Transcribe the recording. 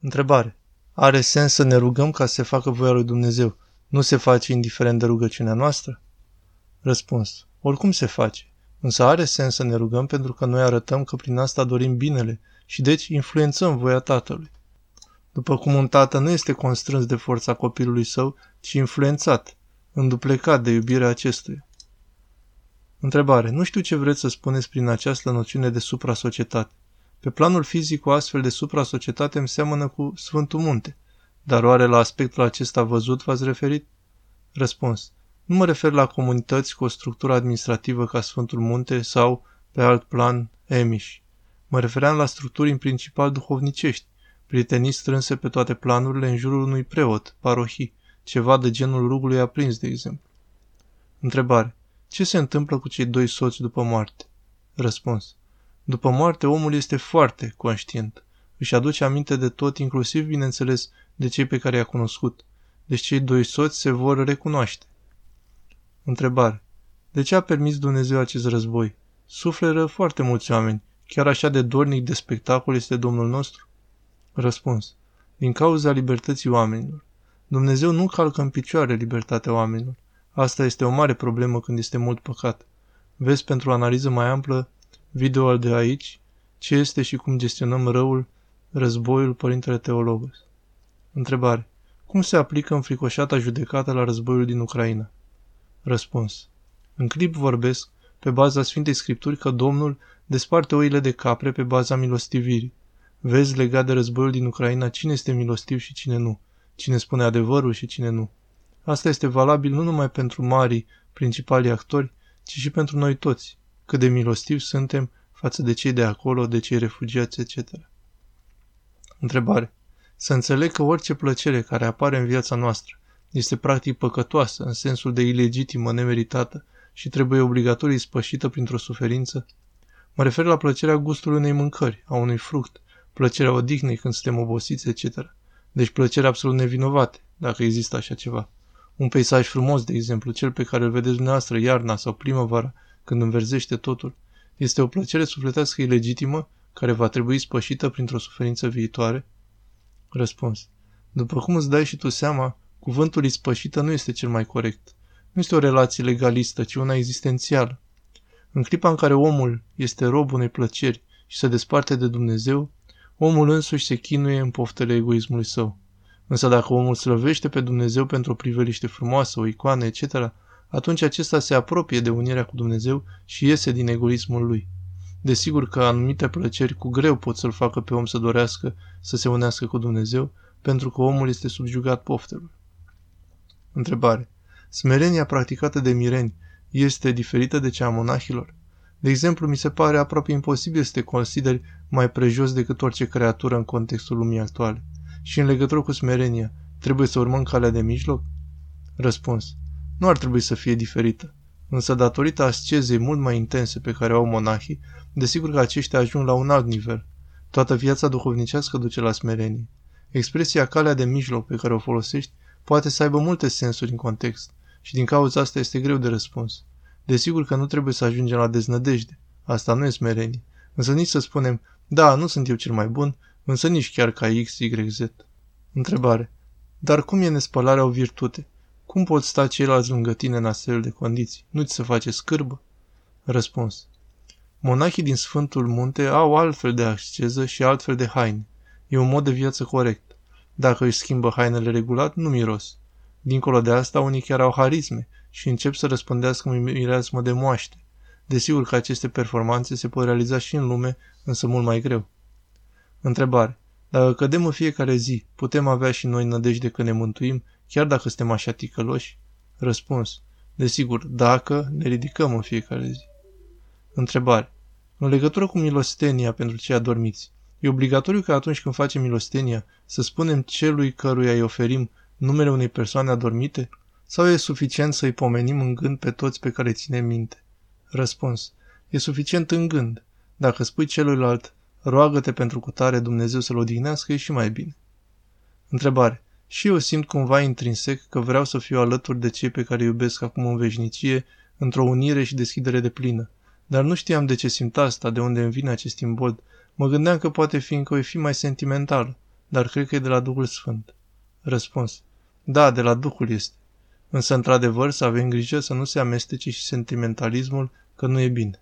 Întrebare. Are sens să ne rugăm ca să se facă voia lui Dumnezeu? Nu se face indiferent de rugăciunea noastră? Răspuns. Oricum se face. Însă are sens să ne rugăm pentru că noi arătăm că prin asta dorim binele și deci influențăm voia Tatălui. După cum un tată nu este constrâns de forța copilului său, ci influențat, înduplecat de iubirea acestuia. Întrebare. Nu știu ce vreți să spuneți prin această noțiune de supra-societate. Pe planul fizic, o astfel de supra-societate îmi seamănă cu Sfântul Munte. Dar oare la aspectul acesta văzut v-ați referit? Răspuns. Nu mă refer la comunități cu o structură administrativă ca Sfântul Munte sau, pe alt plan, emiși. Mă refeream la structuri în principal duhovnicești, prietenii strânse pe toate planurile în jurul unui preot, parohii, ceva de genul rugului aprins, de exemplu. Întrebare. Ce se întâmplă cu cei doi soți după moarte? Răspuns. După moarte, omul este foarte conștient. Își aduce aminte de tot, inclusiv, bineînțeles, de cei pe care i-a cunoscut. Deci cei doi soți se vor recunoaște. Întrebare. De ce a permis Dumnezeu acest război? Sufleră foarte mulți oameni. Chiar așa de dornic de spectacol este Domnul nostru? Răspuns. Din cauza libertății oamenilor. Dumnezeu nu calcă în picioare libertatea oamenilor. Asta este o mare problemă când este mult păcat. Vezi pentru o analiză mai amplă video de aici, ce este și cum gestionăm răul, războiul Părintele Teologos. Întrebare. Cum se aplică înfricoșata judecată la războiul din Ucraina? Răspuns. În clip vorbesc, pe baza Sfintei Scripturi, că Domnul desparte oile de capre pe baza milostivirii. Vezi legat de războiul din Ucraina cine este milostiv și cine nu, cine spune adevărul și cine nu. Asta este valabil nu numai pentru marii, principalii actori, ci și pentru noi toți, cât de milostivi suntem față de cei de acolo, de cei refugiați, etc. Întrebare. Să înțeleg că orice plăcere care apare în viața noastră este practic păcătoasă, în sensul de ilegitimă, nemeritată și trebuie obligatorii spășită printr-o suferință? Mă refer la plăcerea gustului unei mâncări, a unui fruct, plăcerea odihnei când suntem obosiți, etc. Deci plăcerea absolut nevinovate, dacă există așa ceva. Un peisaj frumos, de exemplu, cel pe care îl vedeți dumneavoastră iarna sau primăvara, când înverzește totul, este o plăcere sufletească ilegitimă care va trebui spășită printr-o suferință viitoare? Răspuns. După cum îți dai și tu seama, cuvântul ispășită nu este cel mai corect. Nu este o relație legalistă, ci una existențială. În clipa în care omul este rob unei plăceri și se desparte de Dumnezeu, omul însuși se chinuie în poftele egoismului său. Însă dacă omul slăvește pe Dumnezeu pentru o priveliște frumoasă, o icoană, etc., atunci acesta se apropie de unirea cu Dumnezeu și iese din egoismul lui. Desigur că anumite plăceri cu greu pot să-l facă pe om să dorească să se unească cu Dumnezeu, pentru că omul este subjugat poftelor. Întrebare. Smerenia practicată de mireni este diferită de cea a monahilor? De exemplu, mi se pare aproape imposibil să te consideri mai prejos decât orice creatură în contextul lumii actuale. Și în legătură cu smerenia, trebuie să urmăm calea de mijloc? Răspuns. Nu ar trebui să fie diferită. Însă, datorită ascezei mult mai intense pe care au monahii, desigur că aceștia ajung la un alt nivel. Toată viața duhovnicească duce la smerenie. Expresia calea de mijloc pe care o folosești poate să aibă multe sensuri în context și din cauza asta este greu de răspuns. Desigur că nu trebuie să ajungem la deznădejde. Asta nu e smerenie. Însă nici să spunem, da, nu sunt eu cel mai bun, însă nici chiar ca X, Y, Z. Întrebare. Dar cum e nespălarea o virtute? Cum pot sta ceilalți lângă tine în astfel de condiții? Nu-ți se face scârbă? Răspuns. Monahii din Sfântul Munte au altfel de asceză și altfel de haine. E un mod de viață corect. Dacă își schimbă hainele regulat, nu miros. Dincolo de asta, unii chiar au harisme și încep să răspândească mireasmă de moaște. Desigur că aceste performanțe se pot realiza și în lume, însă mult mai greu. Întrebare. Dacă cădem în fiecare zi, putem avea și noi nădejde că ne mântuim, chiar dacă suntem așa ticăloși? Răspuns. Desigur, dacă ne ridicăm în fiecare zi. Întrebare. În legătură cu milostenia pentru cei adormiți, e obligatoriu că atunci când facem milostenia să spunem celui căruia îi oferim numele unei persoane adormite? Sau e suficient să-i pomenim în gând pe toți pe care ținem minte? Răspuns. E suficient în gând. Dacă spui celuilalt, roagă-te pentru cutare Dumnezeu să-l odihnească, e și mai bine. Întrebare. Și eu simt cumva intrinsec că vreau să fiu alături de cei pe care iubesc acum în veșnicie, într-o unire și deschidere de plină. Dar nu știam de ce simt asta, de unde îmi vine acest imbold. Mă gândeam că poate fi încă o fi mai sentimentală. dar cred că e de la Duhul Sfânt. Răspuns. Da, de la Duhul este. Însă, într-adevăr, să avem grijă să nu se amestece și sentimentalismul că nu e bine.